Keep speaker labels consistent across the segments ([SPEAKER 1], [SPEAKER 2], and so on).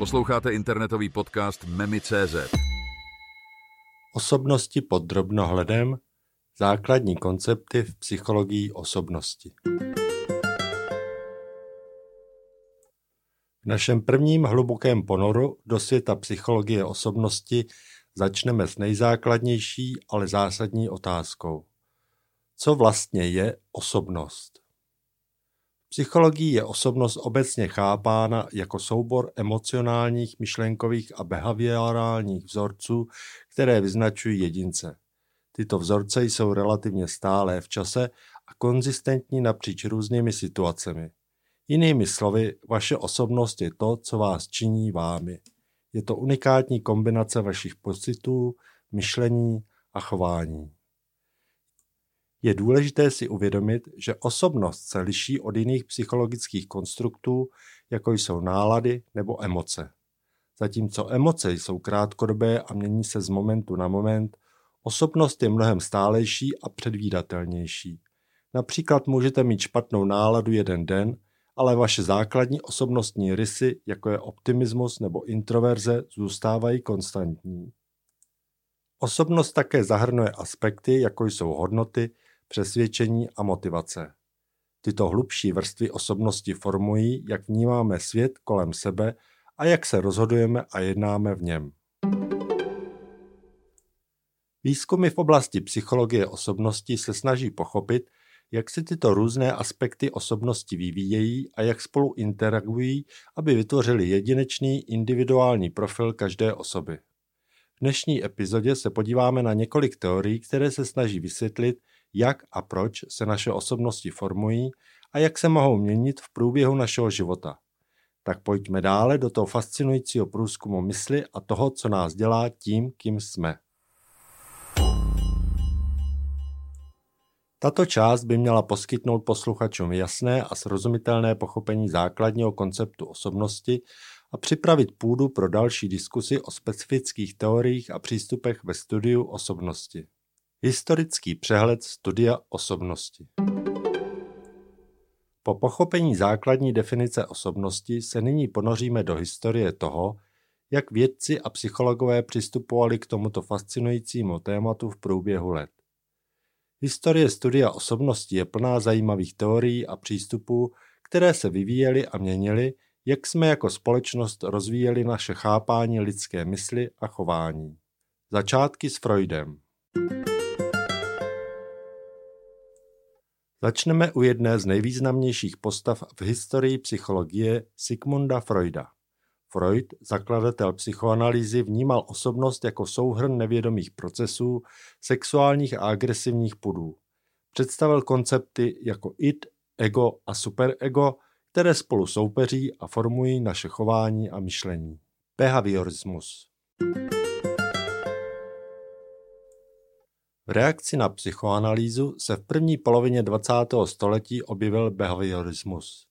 [SPEAKER 1] Posloucháte internetový podcast Memi.cz.
[SPEAKER 2] Osobnosti pod drobnohledem základní koncepty v psychologii osobnosti. V našem prvním hlubokém ponoru do světa psychologie osobnosti začneme s nejzákladnější, ale zásadní otázkou. Co vlastně je osobnost? Psychologii je osobnost obecně chápána jako soubor emocionálních, myšlenkových a behaviorálních vzorců, které vyznačují jedince. Tyto vzorce jsou relativně stálé v čase a konzistentní napříč různými situacemi. Jinými slovy, vaše osobnost je to, co vás činí vámi. Je to unikátní kombinace vašich pocitů, myšlení a chování. Je důležité si uvědomit, že osobnost se liší od jiných psychologických konstruktů, jako jsou nálady nebo emoce. Zatímco emoce jsou krátkodobé a mění se z momentu na moment, osobnost je mnohem stálejší a předvídatelnější. Například můžete mít špatnou náladu jeden den, ale vaše základní osobnostní rysy, jako je optimismus nebo introverze, zůstávají konstantní. Osobnost také zahrnuje aspekty, jako jsou hodnoty, přesvědčení a motivace. Tyto hlubší vrstvy osobnosti formují, jak vnímáme svět kolem sebe a jak se rozhodujeme a jednáme v něm. Výzkumy v oblasti psychologie osobnosti se snaží pochopit, jak se tyto různé aspekty osobnosti vyvíjejí a jak spolu interagují, aby vytvořili jedinečný individuální profil každé osoby. V dnešní epizodě se podíváme na několik teorií, které se snaží vysvětlit, jak a proč se naše osobnosti formují a jak se mohou měnit v průběhu našeho života. Tak pojďme dále do toho fascinujícího průzkumu mysli a toho, co nás dělá tím, kým jsme. Tato část by měla poskytnout posluchačům jasné a srozumitelné pochopení základního konceptu osobnosti a připravit půdu pro další diskusy o specifických teoriích a přístupech ve studiu osobnosti. Historický přehled studia osobnosti Po pochopení základní definice osobnosti se nyní ponoříme do historie toho, jak vědci a psychologové přistupovali k tomuto fascinujícímu tématu v průběhu let. Historie studia osobnosti je plná zajímavých teorií a přístupů, které se vyvíjely a měnily, jak jsme jako společnost rozvíjeli naše chápání lidské mysli a chování. Začátky s Freudem. Začneme u jedné z nejvýznamnějších postav v historii psychologie Sigmunda Freuda. Freud, zakladatel psychoanalýzy, vnímal osobnost jako souhrn nevědomých procesů, sexuálních a agresivních pudů. Představil koncepty jako id, ego a superego, které spolu soupeří a formují naše chování a myšlení. Behaviorismus V reakci na psychoanalýzu se v první polovině 20. století objevil behaviorismus.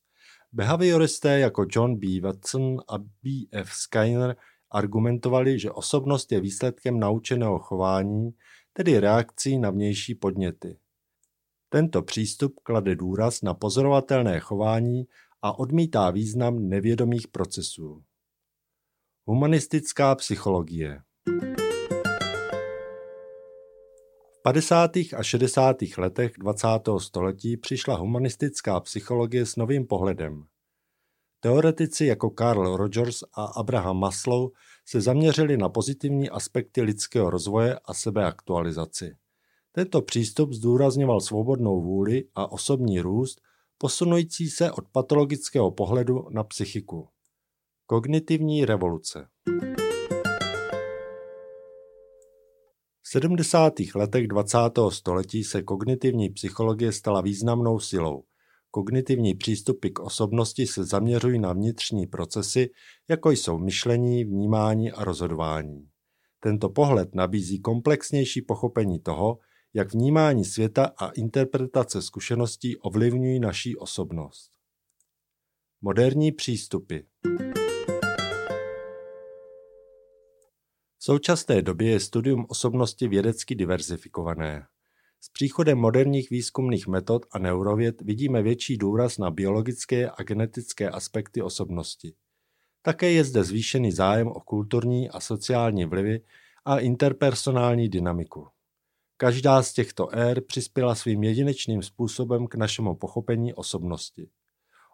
[SPEAKER 2] Behavioristé jako John B. Watson a B. F. Skinner argumentovali, že osobnost je výsledkem naučeného chování, tedy reakcí na vnější podněty. Tento přístup klade důraz na pozorovatelné chování a odmítá význam nevědomých procesů. Humanistická psychologie 50. a 60. letech 20. století přišla humanistická psychologie s novým pohledem. Teoretici jako Carl Rogers a Abraham Maslow se zaměřili na pozitivní aspekty lidského rozvoje a sebeaktualizaci. Tento přístup zdůrazňoval svobodnou vůli a osobní růst, posunující se od patologického pohledu na psychiku. Kognitivní revoluce 70. letech 20. století se kognitivní psychologie stala významnou silou. Kognitivní přístupy k osobnosti se zaměřují na vnitřní procesy, jako jsou myšlení, vnímání a rozhodování. Tento pohled nabízí komplexnější pochopení toho, jak vnímání světa a interpretace zkušeností ovlivňují naší osobnost. Moderní přístupy současné době je studium osobnosti vědecky diverzifikované. S příchodem moderních výzkumných metod a neurověd vidíme větší důraz na biologické a genetické aspekty osobnosti. Také je zde zvýšený zájem o kulturní a sociální vlivy a interpersonální dynamiku. Každá z těchto ér přispěla svým jedinečným způsobem k našemu pochopení osobnosti.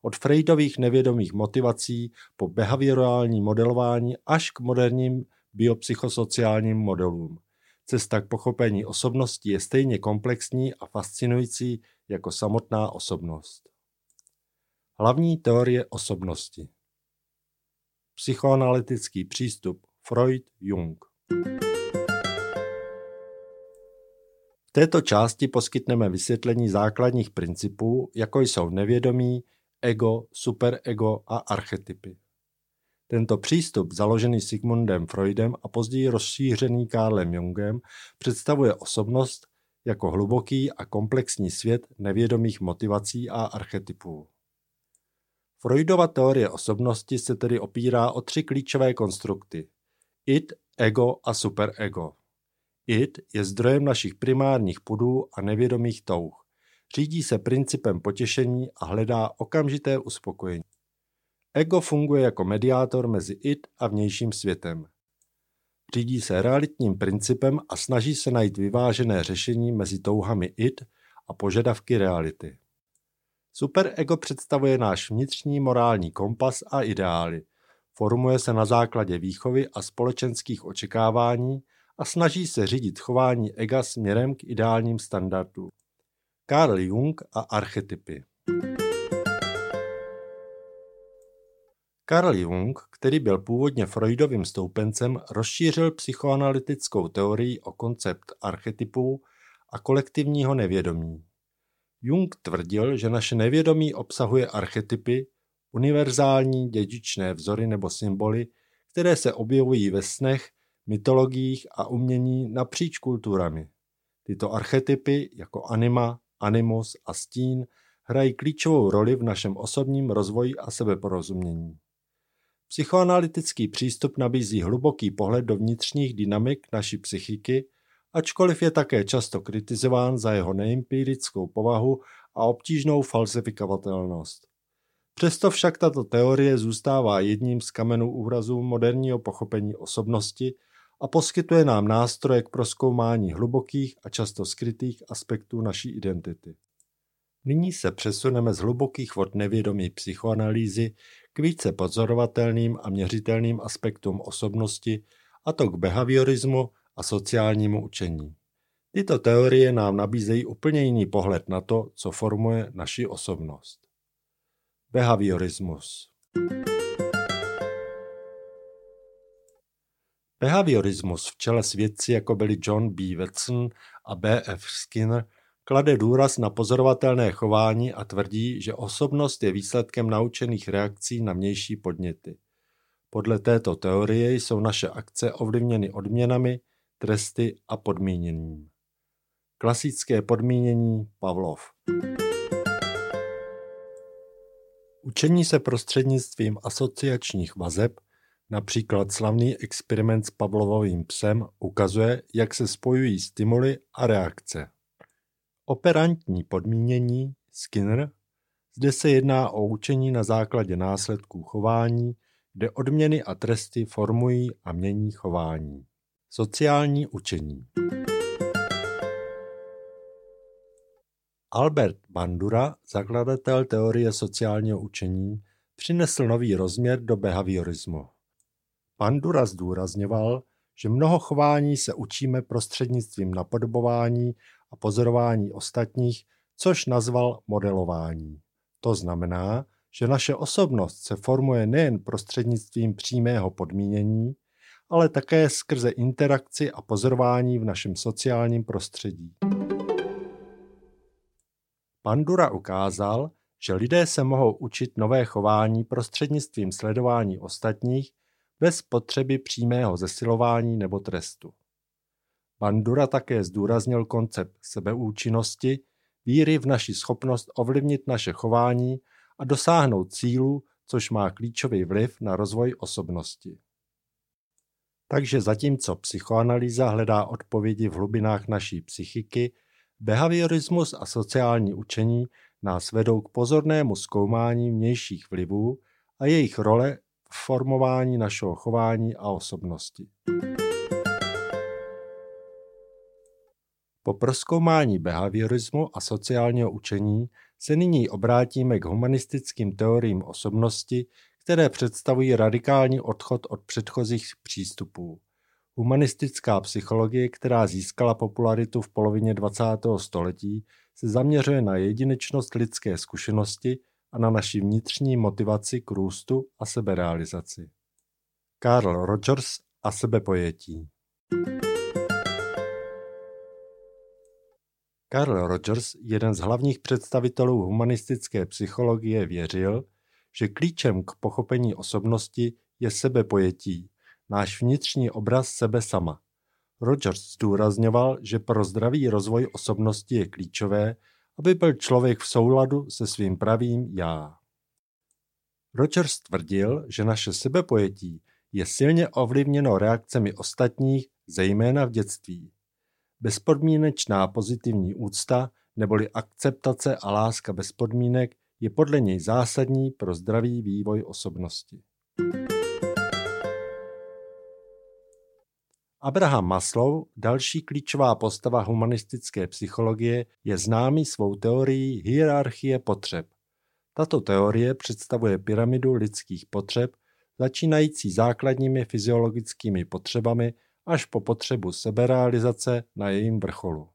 [SPEAKER 2] Od Freudových nevědomých motivací po behaviorální modelování až k moderním biopsychosociálním modelům. Cesta k pochopení osobnosti je stejně komplexní a fascinující jako samotná osobnost. Hlavní teorie osobnosti Psychoanalytický přístup Freud Jung V této části poskytneme vysvětlení základních principů, jako jsou nevědomí, ego, superego a archetypy. Tento přístup, založený Sigmundem Freudem a později rozšířený Karlem Jungem, představuje osobnost jako hluboký a komplexní svět nevědomých motivací a archetypů. Freudova teorie osobnosti se tedy opírá o tři klíčové konstrukty. Id, ego a superego. Id je zdrojem našich primárních pudů a nevědomých touh. Řídí se principem potěšení a hledá okamžité uspokojení. Ego funguje jako mediátor mezi id a vnějším světem. Řídí se realitním principem a snaží se najít vyvážené řešení mezi touhami id a požadavky reality. Superego představuje náš vnitřní morální kompas a ideály. Formuje se na základě výchovy a společenských očekávání a snaží se řídit chování ega směrem k ideálním standardům. Carl Jung a archetypy Carl Jung, který byl původně Freudovým stoupencem, rozšířil psychoanalytickou teorii o koncept archetypů a kolektivního nevědomí. Jung tvrdil, že naše nevědomí obsahuje archetypy, univerzální dědičné vzory nebo symboly, které se objevují ve snech, mytologiích a umění napříč kulturami. Tyto archetypy jako anima, animus a stín hrají klíčovou roli v našem osobním rozvoji a sebeporozumění. Psychoanalytický přístup nabízí hluboký pohled do vnitřních dynamik naší psychiky, ačkoliv je také často kritizován za jeho neempirickou povahu a obtížnou falsifikovatelnost. Přesto však tato teorie zůstává jedním z kamenů úrazů moderního pochopení osobnosti a poskytuje nám nástroje k proskoumání hlubokých a často skrytých aspektů naší identity. Nyní se přesuneme z hlubokých vod nevědomí psychoanalýzy k více pozorovatelným a měřitelným aspektům osobnosti, a to k behaviorismu a sociálnímu učení. Tyto teorie nám nabízejí úplně jiný pohled na to, co formuje naši osobnost. Behaviorismus Behaviorismus v čele s vědci jako byli John B. Watson a B. F. Skinner klade důraz na pozorovatelné chování a tvrdí, že osobnost je výsledkem naučených reakcí na vnější podněty. Podle této teorie jsou naše akce ovlivněny odměnami, tresty a podmíněním. Klasické podmínění Pavlov. Učení se prostřednictvím asociačních vazeb, například slavný experiment s Pavlovovým psem, ukazuje, jak se spojují stimuly a reakce. Operantní podmínění Skinner Zde se jedná o učení na základě následků chování, kde odměny a tresty formují a mění chování. Sociální učení Albert Bandura, zakladatel teorie sociálního učení, přinesl nový rozměr do behaviorismu. Bandura zdůrazňoval, že mnoho chování se učíme prostřednictvím napodobování a pozorování ostatních, což nazval modelování. To znamená, že naše osobnost se formuje nejen prostřednictvím přímého podmínění, ale také skrze interakci a pozorování v našem sociálním prostředí. Pandura ukázal, že lidé se mohou učit nové chování prostřednictvím sledování ostatních bez potřeby přímého zesilování nebo trestu. Bandura také zdůraznil koncept sebeúčinnosti, víry v naši schopnost ovlivnit naše chování a dosáhnout cílu, což má klíčový vliv na rozvoj osobnosti. Takže zatímco psychoanalýza hledá odpovědi v hlubinách naší psychiky, behaviorismus a sociální učení nás vedou k pozornému zkoumání vnějších vlivů a jejich role v formování našeho chování a osobnosti. Po proskoumání behaviorismu a sociálního učení se nyní obrátíme k humanistickým teoriím osobnosti, které představují radikální odchod od předchozích přístupů. Humanistická psychologie, která získala popularitu v polovině 20. století, se zaměřuje na jedinečnost lidské zkušenosti a na naši vnitřní motivaci k růstu a seberealizaci. Carl Rogers a sebepojetí Carl Rogers, jeden z hlavních představitelů humanistické psychologie, věřil, že klíčem k pochopení osobnosti je sebepojetí, náš vnitřní obraz sebe sama. Rogers zdůrazňoval, že pro zdravý rozvoj osobnosti je klíčové, aby byl člověk v souladu se svým pravým já. Rogers tvrdil, že naše sebepojetí je silně ovlivněno reakcemi ostatních, zejména v dětství. Bezpodmínečná pozitivní úcta neboli akceptace a láska bez podmínek je podle něj zásadní pro zdravý vývoj osobnosti. Abraham Maslow, další klíčová postava humanistické psychologie, je známý svou teorií hierarchie potřeb. Tato teorie představuje pyramidu lidských potřeb, začínající základními fyziologickými potřebami až po potřebu seberealizace na jejím vrcholu.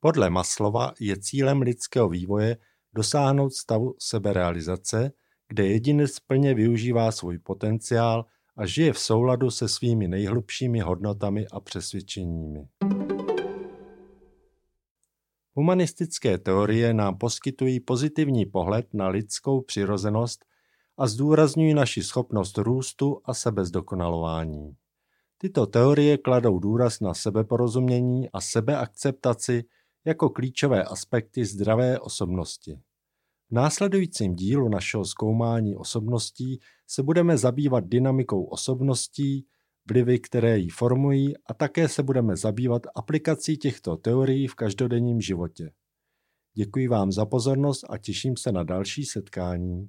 [SPEAKER 2] Podle Maslova je cílem lidského vývoje dosáhnout stavu seberealizace, kde jedinec plně využívá svůj potenciál a žije v souladu se svými nejhlubšími hodnotami a přesvědčeními. Humanistické teorie nám poskytují pozitivní pohled na lidskou přirozenost a zdůrazňují naši schopnost růstu a sebezdokonalování. Tyto teorie kladou důraz na sebeporozumění a sebeakceptaci jako klíčové aspekty zdravé osobnosti. V následujícím dílu našeho zkoumání osobností se budeme zabývat dynamikou osobností, vlivy, které ji formují a také se budeme zabývat aplikací těchto teorií v každodenním životě. Děkuji vám za pozornost a těším se na další setkání.